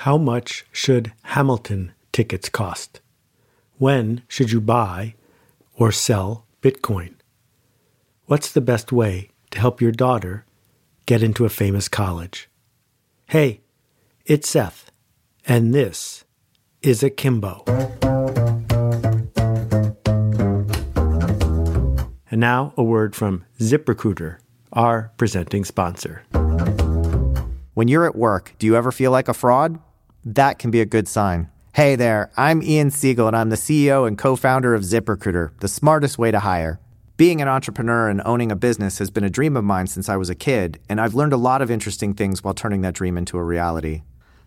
How much should Hamilton tickets cost? When should you buy or sell Bitcoin? What's the best way to help your daughter get into a famous college? Hey, it's Seth, and this is Akimbo. And now a word from ZipRecruiter, our presenting sponsor. When you're at work, do you ever feel like a fraud? That can be a good sign. Hey there, I'm Ian Siegel, and I'm the CEO and co founder of ZipRecruiter, the smartest way to hire. Being an entrepreneur and owning a business has been a dream of mine since I was a kid, and I've learned a lot of interesting things while turning that dream into a reality.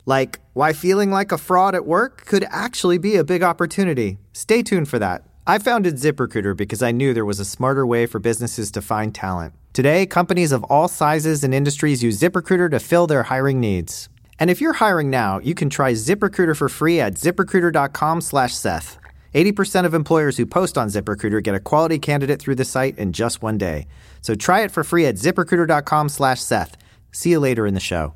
Like why feeling like a fraud at work could actually be a big opportunity. Stay tuned for that. I founded ZipRecruiter because I knew there was a smarter way for businesses to find talent. Today, companies of all sizes and industries use ZipRecruiter to fill their hiring needs. And if you're hiring now, you can try ZipRecruiter for free at ziprecruiter.com/seth. 80% of employers who post on ZipRecruiter get a quality candidate through the site in just one day. So try it for free at ziprecruiter.com/seth. See you later in the show.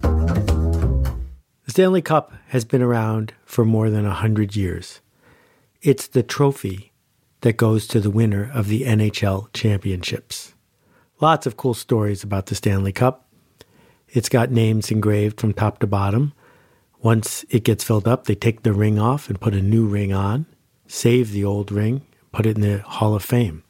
The Stanley Cup has been around for more than 100 years. It's the trophy that goes to the winner of the NHL championships. Lots of cool stories about the Stanley Cup. It's got names engraved from top to bottom. Once it gets filled up, they take the ring off and put a new ring on, save the old ring, put it in the Hall of Fame.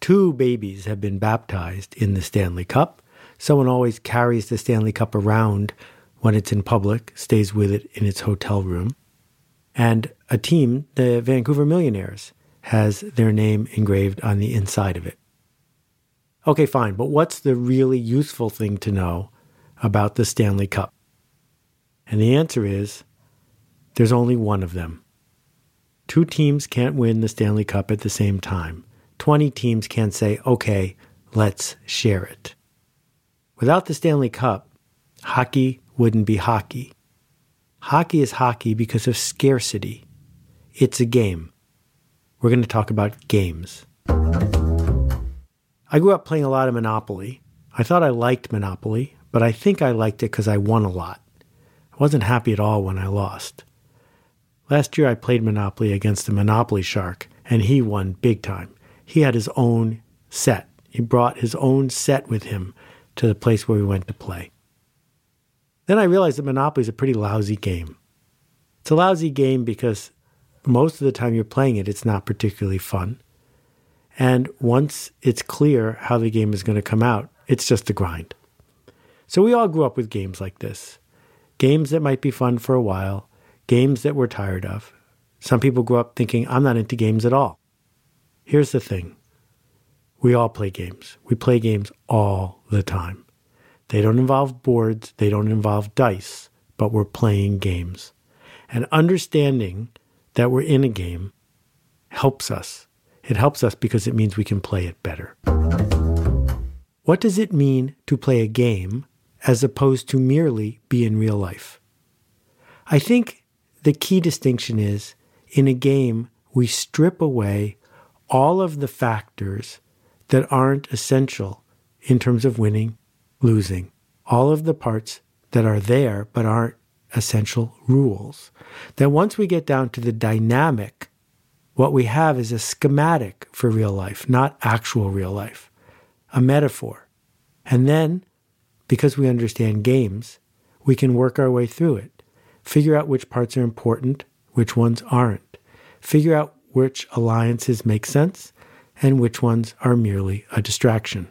Two babies have been baptized in the Stanley Cup. Someone always carries the Stanley Cup around when it's in public, stays with it in its hotel room. And a team, the Vancouver Millionaires, has their name engraved on the inside of it. Okay, fine, but what's the really useful thing to know about the Stanley Cup? And the answer is there's only one of them. Two teams can't win the Stanley Cup at the same time. 20 teams can't say, okay, let's share it. Without the Stanley Cup, hockey wouldn't be hockey. Hockey is hockey because of scarcity. It's a game. We're going to talk about games. I grew up playing a lot of Monopoly. I thought I liked Monopoly but I think I liked it because I won a lot. I wasn't happy at all when I lost. Last year I played Monopoly against a Monopoly shark, and he won big time. He had his own set. He brought his own set with him to the place where we went to play. Then I realized that Monopoly is a pretty lousy game. It's a lousy game because most of the time you're playing it, it's not particularly fun. And once it's clear how the game is going to come out, it's just a grind. So we all grew up with games like this games that might be fun for a while, games that we're tired of. Some people grew up thinking, I'm not into games at all. Here's the thing we all play games. We play games all the time. They don't involve boards, they don't involve dice, but we're playing games. And understanding that we're in a game helps us. It helps us because it means we can play it better. What does it mean to play a game as opposed to merely be in real life. I think the key distinction is in a game, we strip away all of the factors that aren't essential in terms of winning, losing, all of the parts that are there but aren't essential rules. That once we get down to the dynamic, what we have is a schematic for real life, not actual real life, a metaphor. And then because we understand games, we can work our way through it, figure out which parts are important, which ones aren't, figure out which alliances make sense, and which ones are merely a distraction.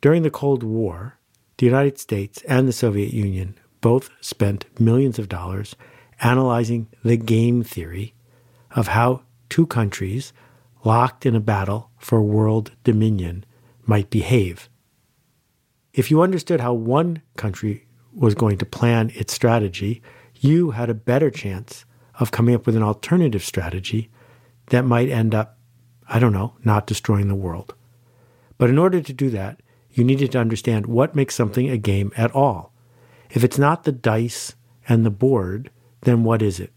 During the Cold War, the United States and the Soviet Union both spent millions of dollars analyzing the game theory of how two countries locked in a battle for world dominion might behave. If you understood how one country was going to plan its strategy, you had a better chance of coming up with an alternative strategy that might end up, I don't know, not destroying the world. But in order to do that, you needed to understand what makes something a game at all. If it's not the dice and the board, then what is it?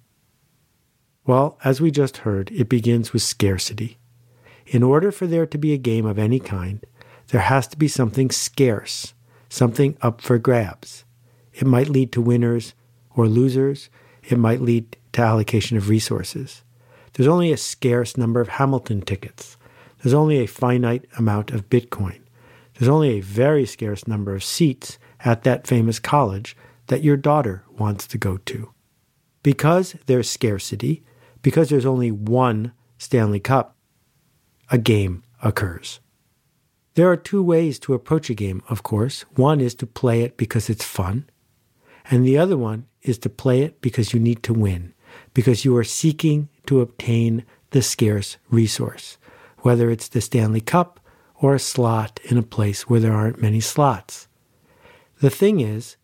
Well, as we just heard, it begins with scarcity. In order for there to be a game of any kind, there has to be something scarce, something up for grabs. It might lead to winners or losers. It might lead to allocation of resources. There's only a scarce number of Hamilton tickets. There's only a finite amount of Bitcoin. There's only a very scarce number of seats at that famous college that your daughter wants to go to. Because there's scarcity, because there's only one Stanley Cup, a game occurs. There are two ways to approach a game, of course. One is to play it because it's fun, and the other one is to play it because you need to win, because you are seeking to obtain the scarce resource, whether it's the Stanley Cup or a slot in a place where there aren't many slots. The thing is,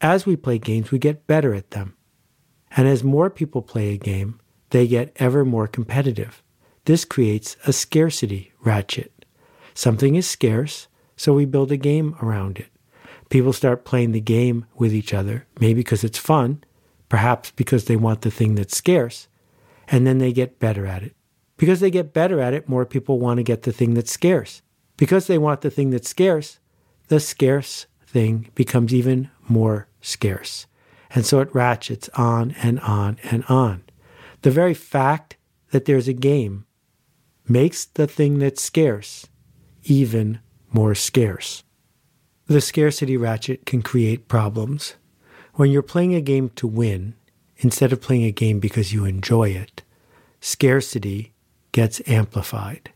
as we play games, we get better at them. And as more people play a game, they get ever more competitive. This creates a scarcity ratchet. Something is scarce, so we build a game around it. People start playing the game with each other, maybe because it's fun, perhaps because they want the thing that's scarce, and then they get better at it. Because they get better at it, more people want to get the thing that's scarce. Because they want the thing that's scarce, the scarce thing becomes even more scarce. And so it ratchets on and on and on. The very fact that there's a game makes the thing that's scarce even more scarce. The scarcity ratchet can create problems. When you're playing a game to win, instead of playing a game because you enjoy it, scarcity gets amplified.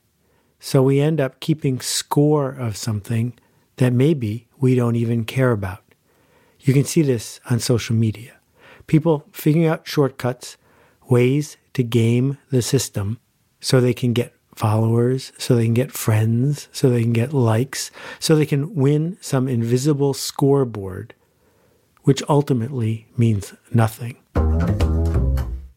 So we end up keeping score of something that maybe we don't even care about. You can see this on social media. People figuring out shortcuts, ways to game the system so they can get followers, so they can get friends, so they can get likes, so they can win some invisible scoreboard, which ultimately means nothing.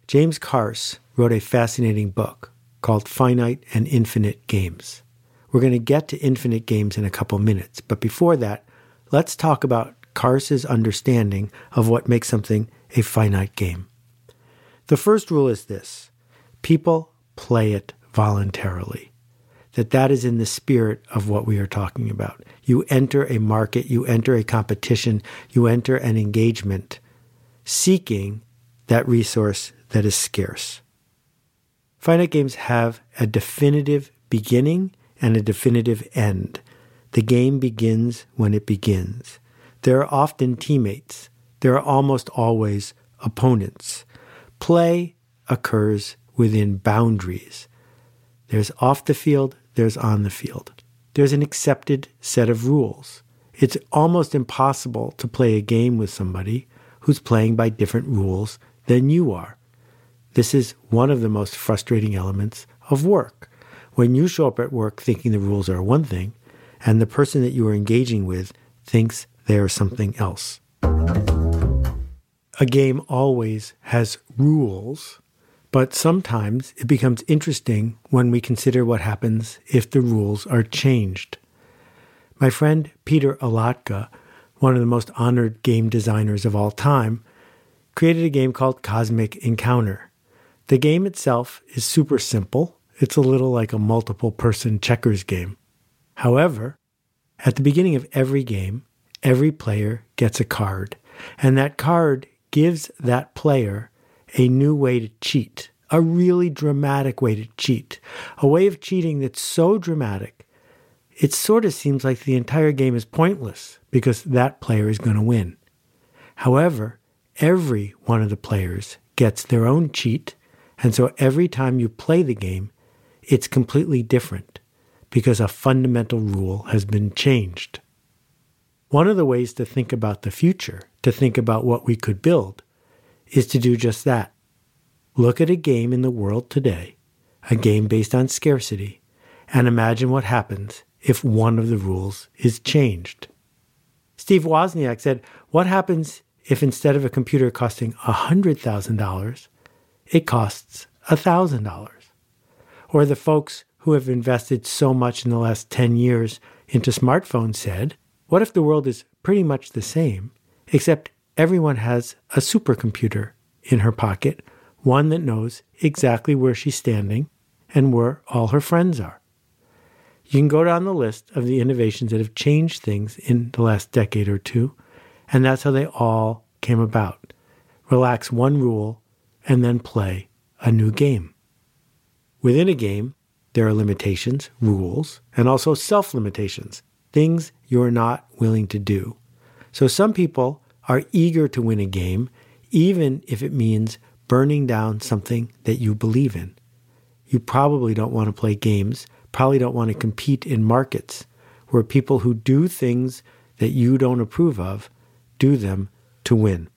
James Carse wrote a fascinating book called Finite and Infinite Games. We're going to get to infinite games in a couple minutes, but before that, let's talk about Carse's understanding of what makes something a finite game. The first rule is this people play it voluntarily. That that is in the spirit of what we are talking about. You enter a market, you enter a competition, you enter an engagement seeking that resource that is scarce. Finite games have a definitive beginning and a definitive end. The game begins when it begins. There are often teammates. There are almost always opponents. Play occurs within boundaries. There's off the field, there's on the field. There's an accepted set of rules. It's almost impossible to play a game with somebody who's playing by different rules than you are. This is one of the most frustrating elements of work. When you show up at work thinking the rules are one thing, and the person that you are engaging with thinks they are something else. A game always has rules but sometimes it becomes interesting when we consider what happens if the rules are changed. My friend Peter Olotka, one of the most honored game designers of all time, created a game called Cosmic Encounter. The game itself is super simple. It's a little like a multiple person checkers game. However, at the beginning of every game, every player gets a card, and that card gives that player a new way to cheat, a really dramatic way to cheat, a way of cheating that's so dramatic, it sort of seems like the entire game is pointless because that player is going to win. However, every one of the players gets their own cheat, and so every time you play the game, it's completely different because a fundamental rule has been changed. One of the ways to think about the future, to think about what we could build, is to do just that. Look at a game in the world today, a game based on scarcity, and imagine what happens if one of the rules is changed. Steve Wozniak said, What happens if instead of a computer costing $100,000, it costs $1,000? Or the folks who have invested so much in the last 10 years into smartphones said, What if the world is pretty much the same, except everyone has a supercomputer in her pocket, one that knows exactly where she's standing and where all her friends are. You can go down the list of the innovations that have changed things in the last decade or two, and that's how they all came about. relax one rule, and then play a new game. Within a game, there are limitations, rules, and also self limitations, things you're not willing to do. So some people are eager to win a game, even if it means burning down something that you believe in. You probably don't want to play games, probably don't want to compete in markets where people who do things that you don't approve of do them to win.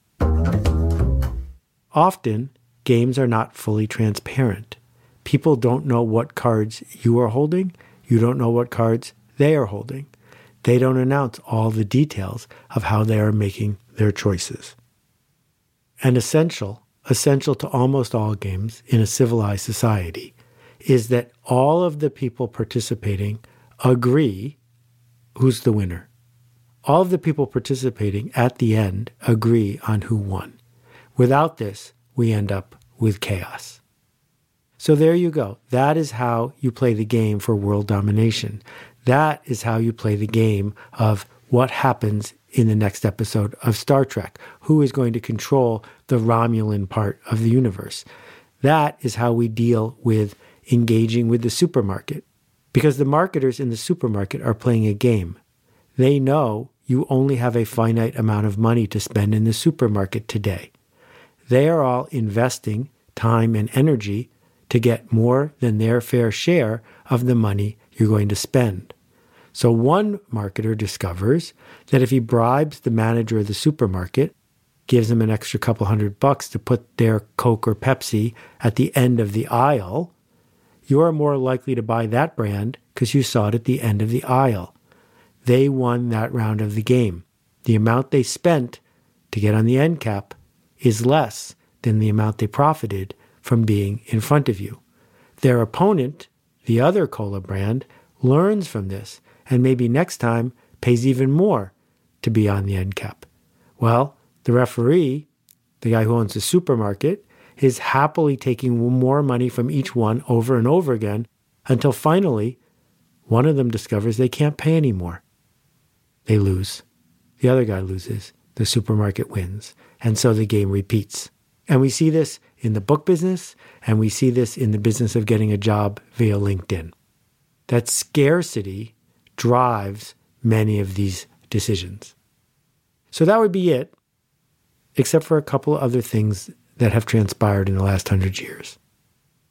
Often, games are not fully transparent. People don't know what cards you are holding, you don't know what cards they are holding. They don't announce all the details of how they are making their choices. And essential, essential to almost all games in a civilized society, is that all of the people participating agree who's the winner. All of the people participating at the end agree on who won. Without this, we end up with chaos. So there you go. That is how you play the game for world domination. That is how you play the game of what happens in the next episode of Star Trek. Who is going to control the Romulan part of the universe? That is how we deal with engaging with the supermarket. Because the marketers in the supermarket are playing a game. They know you only have a finite amount of money to spend in the supermarket today. They are all investing time and energy to get more than their fair share of the money you're going to spend. So one marketer discovers that if he bribes the manager of the supermarket, gives him an extra couple hundred bucks to put their Coke or Pepsi at the end of the aisle, you're more likely to buy that brand because you saw it at the end of the aisle. They won that round of the game. The amount they spent to get on the end cap is less than the amount they profited from being in front of you. Their opponent, the other cola brand, learns from this and maybe next time pays even more to be on the end cap. Well, the referee, the guy who owns the supermarket, is happily taking more money from each one over and over again until finally one of them discovers they can't pay anymore. They lose. The other guy loses. The supermarket wins. And so the game repeats. And we see this in the book business, and we see this in the business of getting a job via LinkedIn. That scarcity drives many of these decisions. So that would be it, except for a couple other things that have transpired in the last hundred years.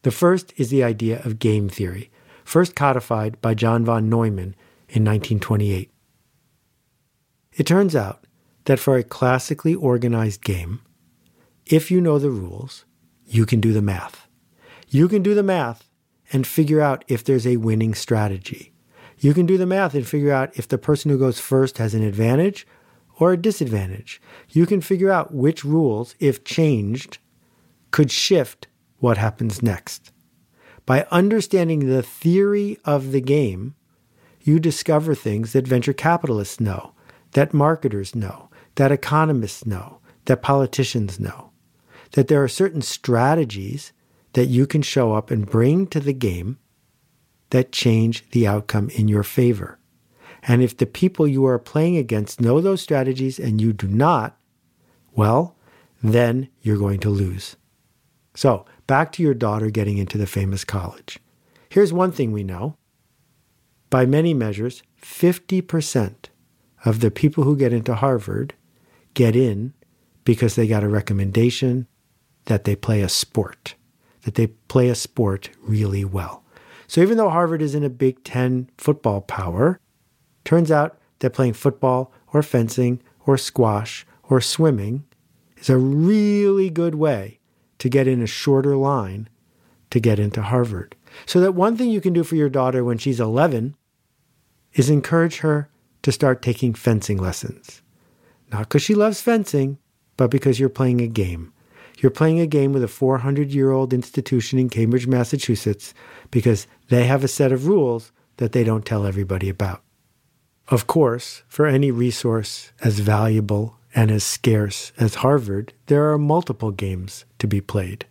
The first is the idea of game theory, first codified by John von Neumann in 1928. It turns out that for a classically organized game, if you know the rules, you can do the math. You can do the math and figure out if there's a winning strategy. You can do the math and figure out if the person who goes first has an advantage or a disadvantage. You can figure out which rules, if changed, could shift what happens next. By understanding the theory of the game, you discover things that venture capitalists know, that marketers know, that economists know, that politicians know. That there are certain strategies that you can show up and bring to the game that change the outcome in your favor. And if the people you are playing against know those strategies and you do not, well, then you're going to lose. So, back to your daughter getting into the famous college. Here's one thing we know. By many measures, 50% of the people who get into Harvard get in because they got a recommendation that they play a sport, that they play a sport really well. So even though Harvard is in a Big Ten football power, turns out that playing football or fencing or squash or swimming is a really good way to get in a shorter line to get into Harvard. So that one thing you can do for your daughter when she's 11 is encourage her to start taking fencing lessons. Not because she loves fencing, but because you're playing a game. You're playing a game with a 400 year old institution in Cambridge, Massachusetts, because they have a set of rules that they don't tell everybody about. Of course, for any resource as valuable and as scarce as Harvard, there are multiple games to be played.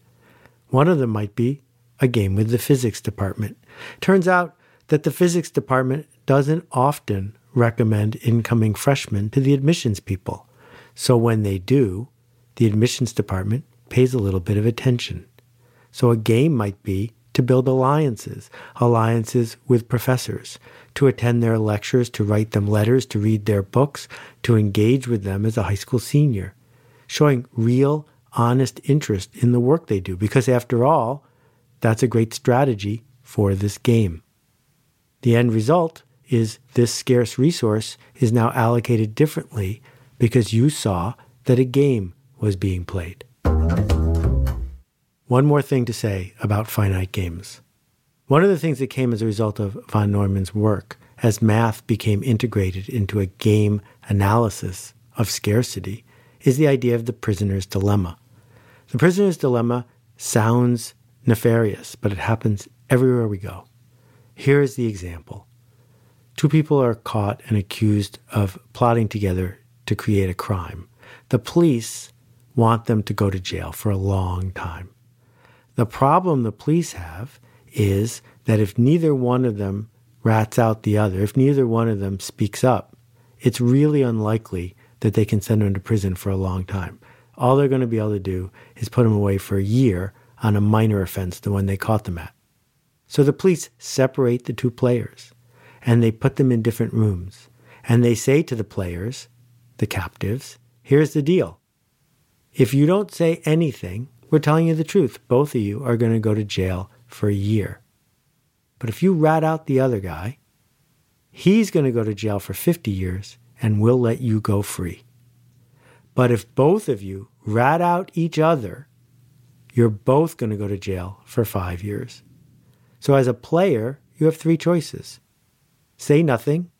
One of them might be a game with the physics department. Turns out that the physics department doesn't often recommend incoming freshmen to the admissions people. So when they do, the admissions department pays a little bit of attention. So a game might be to build alliances, alliances with professors, to attend their lectures, to write them letters, to read their books, to engage with them as a high school senior, showing real, honest interest in the work they do, because after all, that's a great strategy for this game. The end result is this scarce resource is now allocated differently because you saw that a game was being played. One more thing to say about finite games. One of the things that came as a result of von Neumann's work, as math became integrated into a game analysis of scarcity, is the idea of the prisoner's dilemma. The prisoner's dilemma sounds nefarious, but it happens everywhere we go. Here is the example two people are caught and accused of plotting together to create a crime. The police want them to go to jail for a long time. The problem the police have is that if neither one of them rats out the other, if neither one of them speaks up, it's really unlikely that they can send them to prison for a long time. All they're going to be able to do is put them away for a year on a minor offense, the one they caught them at. So the police separate the two players and they put them in different rooms. And they say to the players, the captives, here's the deal. If you don't say anything, we're telling you the truth. Both of you are going to go to jail for a year. But if you rat out the other guy, he's going to go to jail for 50 years and we'll let you go free. But if both of you rat out each other, you're both going to go to jail for five years. So as a player, you have three choices say nothing,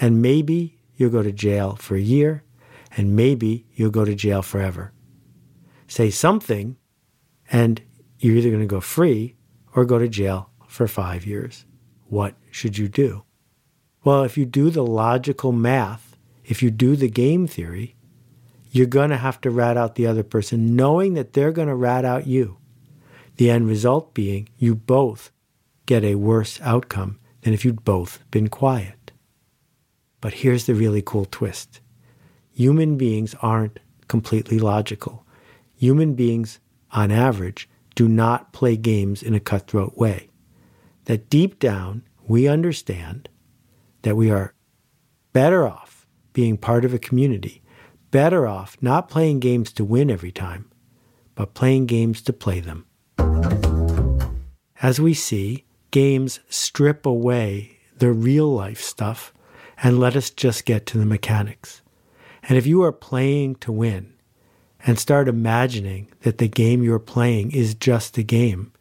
and maybe you'll go to jail for a year, and maybe you'll go to jail forever say something, and you're either going to go free or go to jail for five years. What should you do? Well, if you do the logical math, if you do the game theory, you're going to have to rat out the other person, knowing that they're going to rat out you. The end result being you both get a worse outcome than if you'd both been quiet. But here's the really cool twist human beings aren't completely logical human beings, on average, do not play games in a cutthroat way. That deep down, we understand that we are better off being part of a community, better off not playing games to win every time, but playing games to play them. As we see, games strip away the real life stuff and let us just get to the mechanics. And if you are playing to win, and start imagining that the game you're playing is just a game,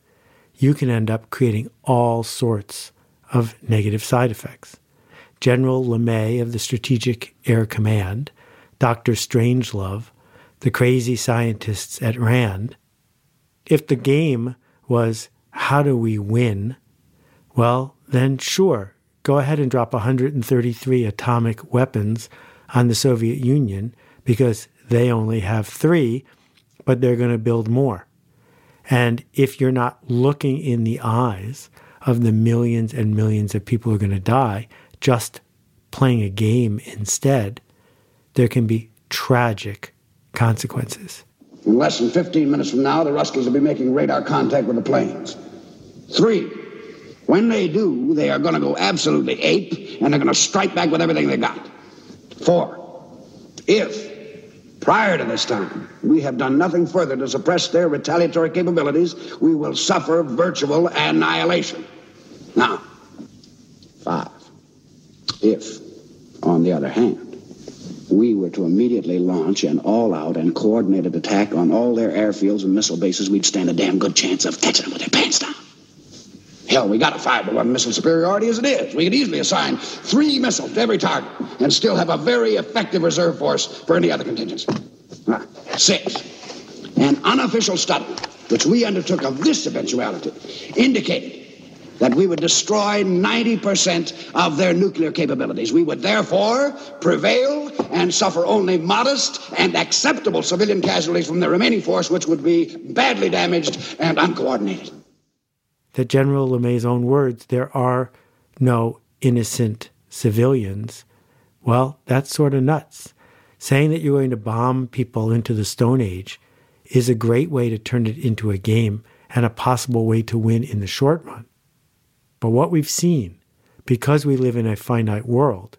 you can end up creating all sorts of negative side effects. General LeMay of the Strategic Air Command, Dr. Strangelove, the crazy scientists at RAND, if the game was how do we win, well, then sure, go ahead and drop 133 atomic weapons on the Soviet Union because they only have three, but they're going to build more. And if you're not looking in the eyes of the millions and millions of people who are going to die, just playing a game instead, there can be tragic consequences. In less than 15 minutes from now, the Ruskies will be making radar contact with the planes. Three, when they do, they are going to go absolutely ape and they're going to strike back with everything they got. Four, if Prior to this time, we have done nothing further to suppress their retaliatory capabilities. We will suffer virtual annihilation. Now, five. If, on the other hand, we were to immediately launch an all-out and coordinated attack on all their airfields and missile bases, we'd stand a damn good chance of catching them with their pants down. Hell, we got a five to one missile superiority as it is. We could easily assign three missiles to every target and still have a very effective reserve force for any other contingency. Uh, six, an unofficial study which we undertook of this eventuality indicated that we would destroy 90% of their nuclear capabilities. We would therefore prevail and suffer only modest and acceptable civilian casualties from the remaining force, which would be badly damaged and uncoordinated that General LeMay's own words, there are no innocent civilians, well, that's sort of nuts. Saying that you're going to bomb people into the Stone Age is a great way to turn it into a game and a possible way to win in the short run. But what we've seen, because we live in a finite world,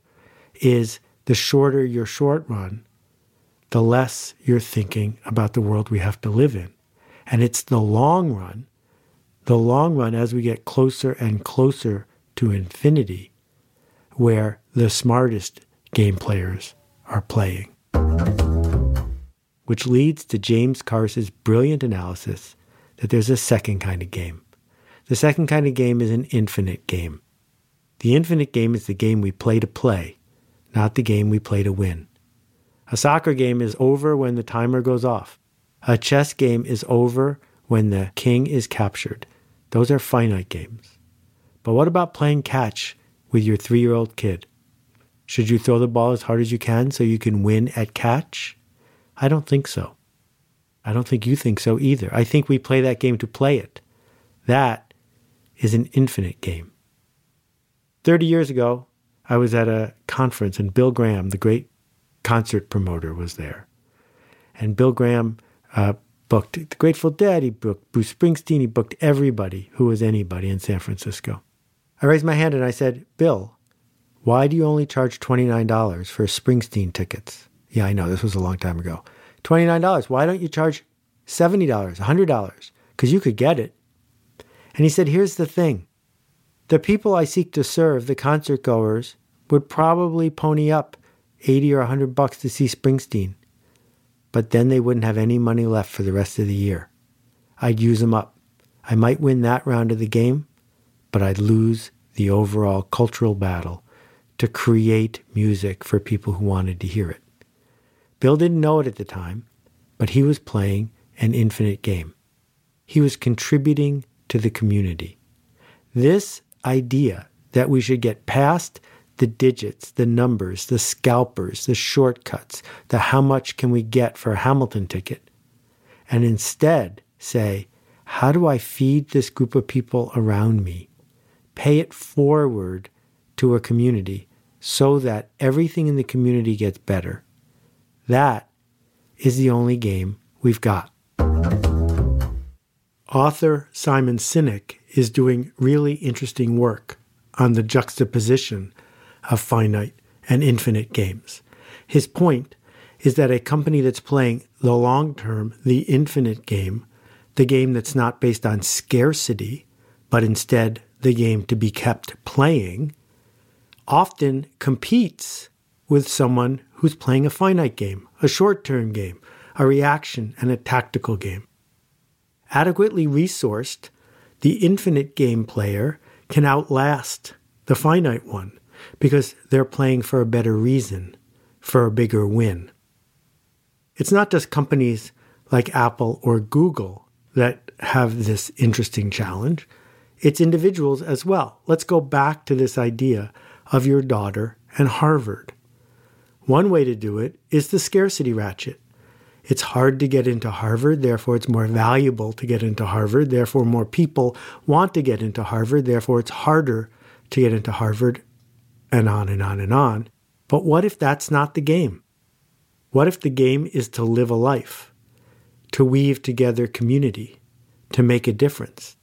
is the shorter your short run, the less you're thinking about the world we have to live in. And it's the long run, the long run as we get closer and closer to infinity, where the smartest game players are playing. Which leads to James Carse's brilliant analysis that there's a second kind of game. The second kind of game is an infinite game. The infinite game is the game we play to play, not the game we play to win. A soccer game is over when the timer goes off. A chess game is over when the king is captured. Those are finite games. But what about playing catch with your three year old kid? Should you throw the ball as hard as you can so you can win at catch? I don't think so. I don't think you think so either. I think we play that game to play it. That is an infinite game. 30 years ago, I was at a conference and Bill Graham, the great concert promoter, was there. And Bill Graham uh, booked the Grateful Dead, he booked Bruce Springsteen, he booked everybody who was anybody in San Francisco. I raised my hand and I said, Bill, why do you only charge $29 for Springsteen tickets? Yeah, I know, this was a long time ago. $29. Why don't you charge $70, $100? Because you could get it. And he said, Here's the thing the people I seek to serve, the concert goers, would probably pony up 80 or 100 bucks to see Springsteen. But then they wouldn't have any money left for the rest of the year. I'd use them up. I might win that round of the game, but I'd lose the overall cultural battle to create music for people who wanted to hear it. Bill didn't know it at the time, but he was playing an infinite game. He was contributing to the community. This idea that we should get past the digits, the numbers, the scalpers, the shortcuts, the how much can we get for a Hamilton ticket, and instead say, how do I feed this group of people around me? Pay it forward to a community so that everything in the community gets better. That is the only game we've got. Author Simon Sinek is doing really interesting work on the juxtaposition of finite and infinite games. His point is that a company that's playing the long term, the infinite game, the game that's not based on scarcity, but instead the game to be kept playing, often competes with someone who's playing a finite game, a short term game, a reaction, and a tactical game. Adequately resourced, the infinite game player can outlast the finite one because they're playing for a better reason, for a bigger win. It's not just companies like Apple or Google that have this interesting challenge. It's individuals as well. Let's go back to this idea of your daughter and Harvard. One way to do it is the scarcity ratchet. It's hard to get into Harvard, therefore, it's more valuable to get into Harvard, therefore, more people want to get into Harvard, therefore, it's harder to get into Harvard, and on and on and on. But what if that's not the game? What if the game is to live a life, to weave together community, to make a difference?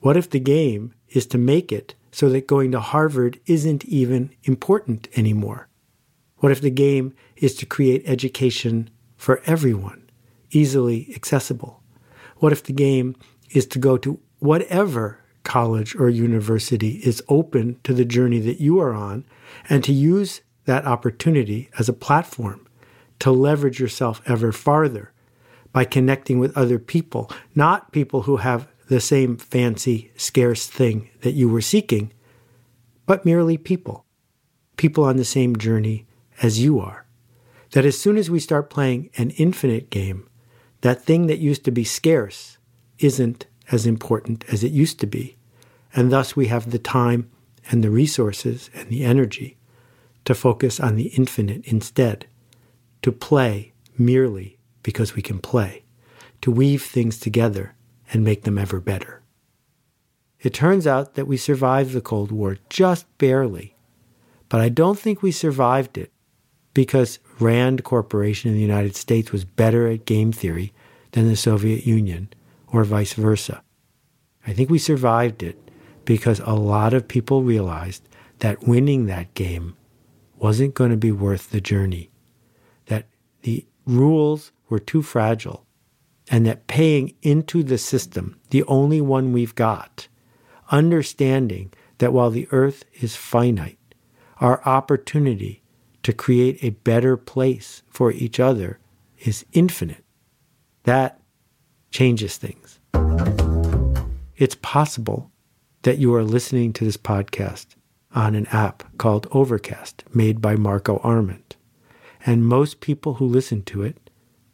What if the game is to make it so that going to Harvard isn't even important anymore? What if the game is to create education for everyone, easily accessible? What if the game is to go to whatever college or university is open to the journey that you are on and to use that opportunity as a platform to leverage yourself ever farther by connecting with other people, not people who have the same fancy, scarce thing that you were seeking, but merely people, people on the same journey as you are. That as soon as we start playing an infinite game, that thing that used to be scarce isn't as important as it used to be. And thus we have the time and the resources and the energy to focus on the infinite instead, to play merely because we can play, to weave things together and make them ever better. It turns out that we survived the Cold War just barely, but I don't think we survived it because Rand Corporation in the United States was better at game theory than the Soviet Union, or vice versa. I think we survived it because a lot of people realized that winning that game wasn't going to be worth the journey, that the rules were too fragile, and that paying into the system, the only one we've got, understanding that while the earth is finite, our opportunity to create a better place for each other is infinite. That changes things. It's possible that you are listening to this podcast on an app called Overcast, made by Marco Arment. And most people who listen to it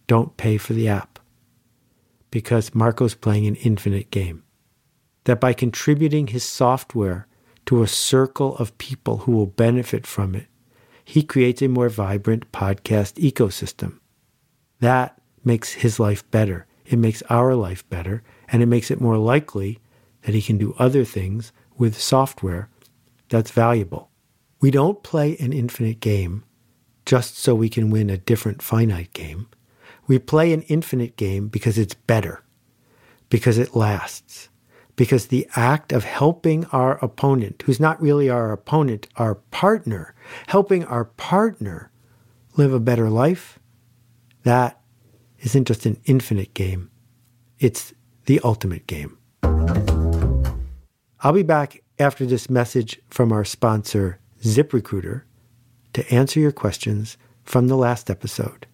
don't pay for the app because Marco's playing an infinite game. That by contributing his software to a circle of people who will benefit from it, he creates a more vibrant podcast ecosystem. That makes his life better. It makes our life better, and it makes it more likely that he can do other things with software that's valuable. We don't play an infinite game just so we can win a different finite game. We play an infinite game because it's better, because it lasts, because the act of helping our opponent, who's not really our opponent, our partner, helping our partner live a better life, that isn't just an infinite game, it's the ultimate game. I'll be back after this message from our sponsor, ZipRecruiter, to answer your questions from the last episode.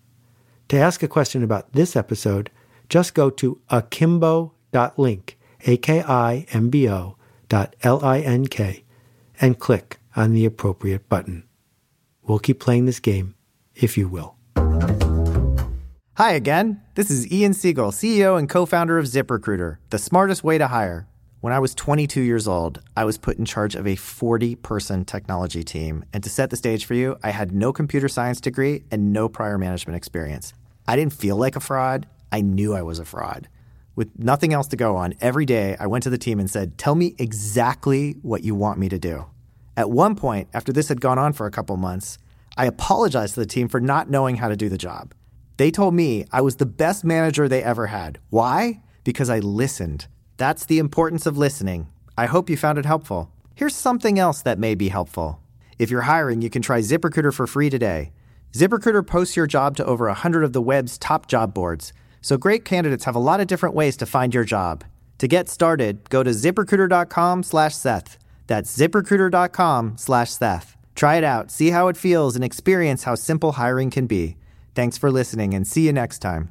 To ask a question about this episode, just go to akimbo.link, A-K-I-M-B-O dot L-I-N-K, and click on the appropriate button. We'll keep playing this game, if you will. Hi again. This is Ian Siegel, CEO and co founder of ZipRecruiter, the smartest way to hire. When I was 22 years old, I was put in charge of a 40 person technology team. And to set the stage for you, I had no computer science degree and no prior management experience. I didn't feel like a fraud. I knew I was a fraud. With nothing else to go on, every day I went to the team and said, Tell me exactly what you want me to do. At one point, after this had gone on for a couple months, I apologized to the team for not knowing how to do the job. They told me I was the best manager they ever had. Why? Because I listened. That's the importance of listening. I hope you found it helpful. Here's something else that may be helpful. If you're hiring, you can try ZipRecruiter for free today. ZipRecruiter posts your job to over 100 of the web's top job boards, so great candidates have a lot of different ways to find your job. To get started, go to ziprecruiter.com/seth. That's ziprecruiter.com/seth. Try it out, see how it feels, and experience how simple hiring can be. Thanks for listening, and see you next time.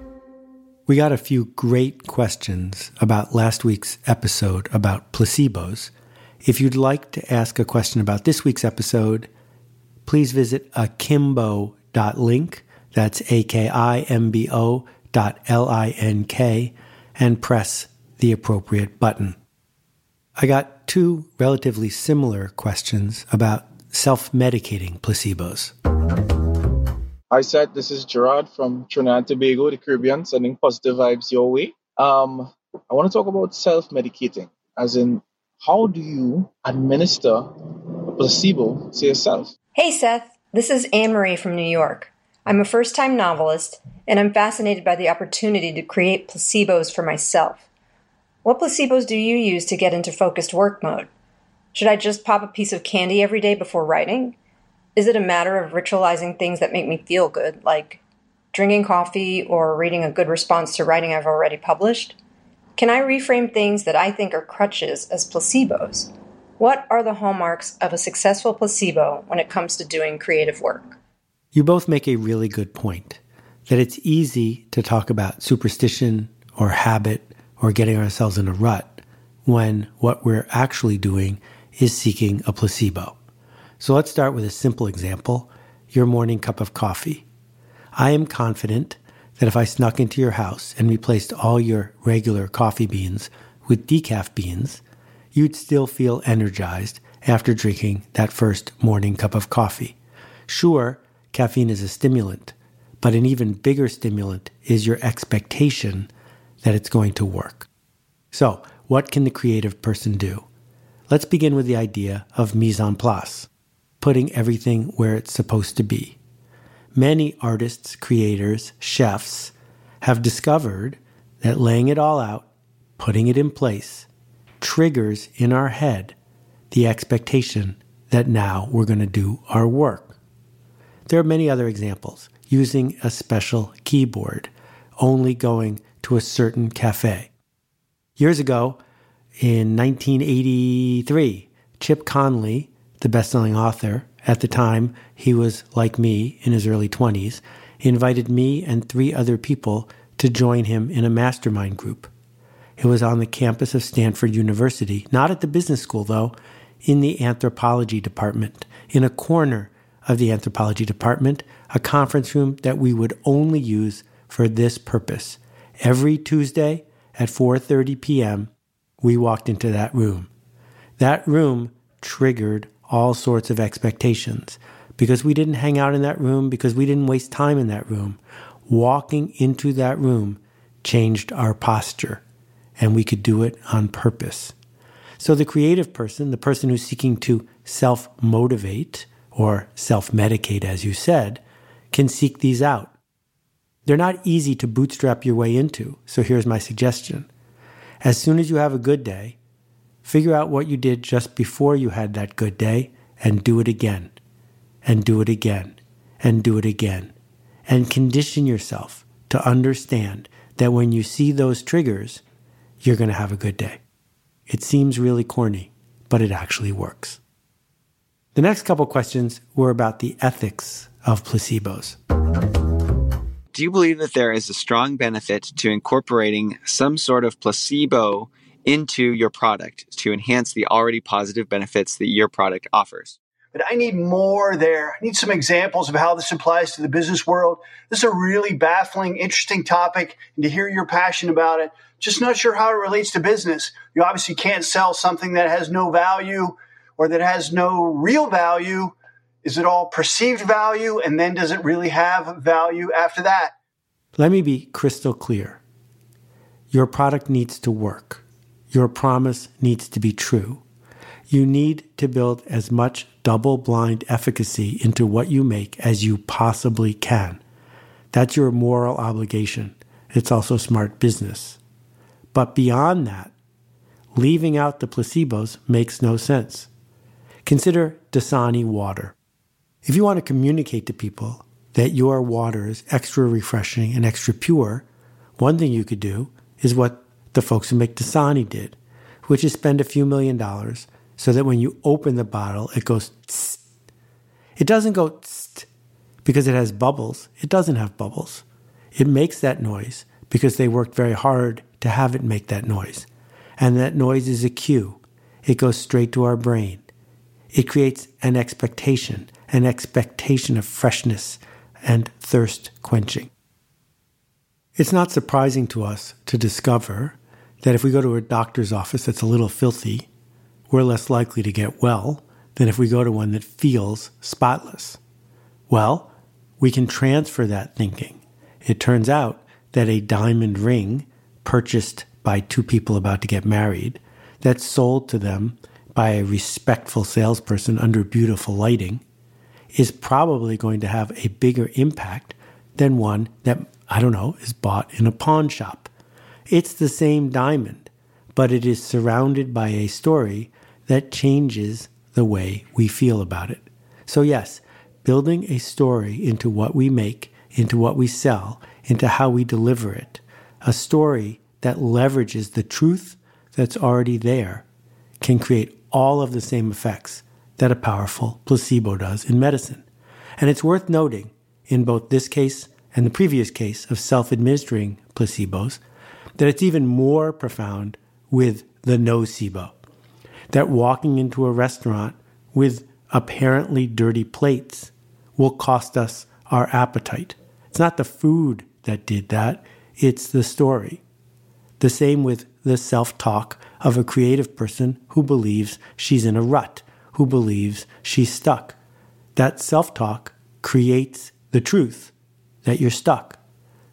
We got a few great questions about last week's episode about placebos. If you'd like to ask a question about this week's episode, please visit akimbo.link, that's A-K-I-M-B-O dot L-I-N-K, and press the appropriate button. I got two relatively similar questions about self-medicating placebos. Hi, Seth. This is Gerard from Trinidad and Tobago, the Caribbean, sending positive vibes your way. Um, I want to talk about self medicating, as in, how do you administer a placebo to yourself? Hey, Seth. This is Anne Marie from New York. I'm a first time novelist, and I'm fascinated by the opportunity to create placebos for myself. What placebos do you use to get into focused work mode? Should I just pop a piece of candy every day before writing? Is it a matter of ritualizing things that make me feel good, like drinking coffee or reading a good response to writing I've already published? Can I reframe things that I think are crutches as placebos? What are the hallmarks of a successful placebo when it comes to doing creative work? You both make a really good point that it's easy to talk about superstition or habit or getting ourselves in a rut when what we're actually doing is seeking a placebo. So let's start with a simple example your morning cup of coffee. I am confident that if I snuck into your house and replaced all your regular coffee beans with decaf beans, you'd still feel energized after drinking that first morning cup of coffee. Sure, caffeine is a stimulant, but an even bigger stimulant is your expectation that it's going to work. So, what can the creative person do? Let's begin with the idea of mise en place, putting everything where it's supposed to be. Many artists, creators, chefs have discovered that laying it all out, putting it in place, triggers in our head the expectation that now we're going to do our work. There are many other examples using a special keyboard, only going to a certain cafe. Years ago, in 1983, Chip Conley, the best-selling author, at the time he was like me in his early 20s, He invited me and three other people to join him in a mastermind group. It was on the campus of Stanford University, not at the business school though, in the anthropology department, in a corner of the anthropology department, a conference room that we would only use for this purpose. Every Tuesday at 4:30 p.m., we walked into that room. That room triggered all sorts of expectations because we didn't hang out in that room, because we didn't waste time in that room. Walking into that room changed our posture, and we could do it on purpose. So, the creative person, the person who's seeking to self motivate or self medicate, as you said, can seek these out. They're not easy to bootstrap your way into, so here's my suggestion. As soon as you have a good day, figure out what you did just before you had that good day and do it again, and do it again, and do it again, and condition yourself to understand that when you see those triggers, you're going to have a good day. It seems really corny, but it actually works. The next couple questions were about the ethics of placebos. Do you believe that there is a strong benefit to incorporating some sort of placebo into your product to enhance the already positive benefits that your product offers? But I need more there. I need some examples of how this applies to the business world. This is a really baffling, interesting topic, and to hear your passion about it, just not sure how it relates to business. You obviously can't sell something that has no value or that has no real value is it all perceived value? And then does it really have value after that? Let me be crystal clear. Your product needs to work. Your promise needs to be true. You need to build as much double blind efficacy into what you make as you possibly can. That's your moral obligation. It's also smart business. But beyond that, leaving out the placebos makes no sense. Consider Dasani water. If you want to communicate to people that your water is extra refreshing and extra pure, one thing you could do is what the folks who make Dasani did, which is spend a few million dollars so that when you open the bottle, it goes tst. It doesn't go tst because it has bubbles. It doesn't have bubbles. It makes that noise because they worked very hard to have it make that noise. And that noise is a cue. It goes straight to our brain. It creates an expectation an expectation of freshness and thirst quenching. It's not surprising to us to discover that if we go to a doctor's office that's a little filthy, we're less likely to get well than if we go to one that feels spotless. Well, we can transfer that thinking. It turns out that a diamond ring purchased by two people about to get married, that's sold to them by a respectful salesperson under beautiful lighting, is probably going to have a bigger impact than one that, I don't know, is bought in a pawn shop. It's the same diamond, but it is surrounded by a story that changes the way we feel about it. So, yes, building a story into what we make, into what we sell, into how we deliver it, a story that leverages the truth that's already there, can create all of the same effects that a powerful placebo does in medicine. And it's worth noting, in both this case and the previous case of self administering placebos, that it's even more profound with the nocebo. That walking into a restaurant with apparently dirty plates will cost us our appetite. It's not the food that did that, it's the story. The same with the self talk of a creative person who believes she's in a rut, who believes she's stuck. That self talk creates the truth that you're stuck.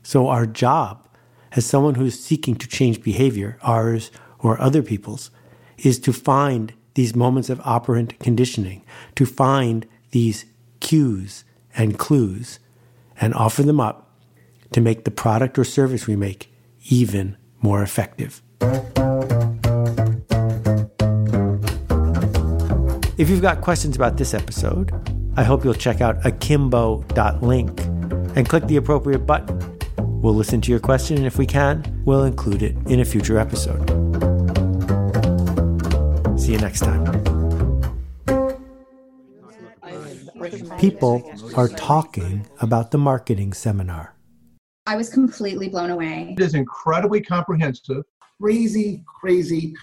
So, our job as someone who's seeking to change behavior, ours or other people's, is to find these moments of operant conditioning, to find these cues and clues and offer them up to make the product or service we make even more effective. If you've got questions about this episode, I hope you'll check out akimbo.link and click the appropriate button. We'll listen to your question, and if we can, we'll include it in a future episode. See you next time. People are talking about the marketing seminar. I was completely blown away. It is incredibly comprehensive, crazy, crazy,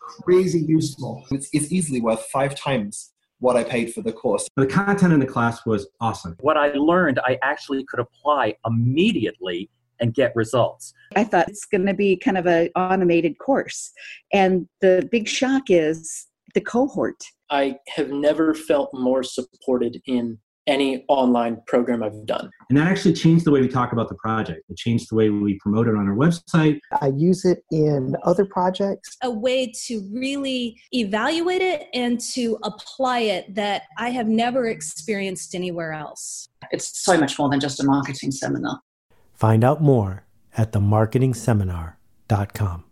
crazy useful. It's, it's easily worth five times what I paid for the course. The content in the class was awesome. What I learned, I actually could apply immediately and get results. I thought it's going to be kind of an automated course. And the big shock is the cohort. I have never felt more supported in any online program I've done. And that actually changed the way we talk about the project. It changed the way we promote it on our website. I use it in other projects. A way to really evaluate it and to apply it that I have never experienced anywhere else. It's so much more than just a marketing seminar. Find out more at themarketingseminar.com.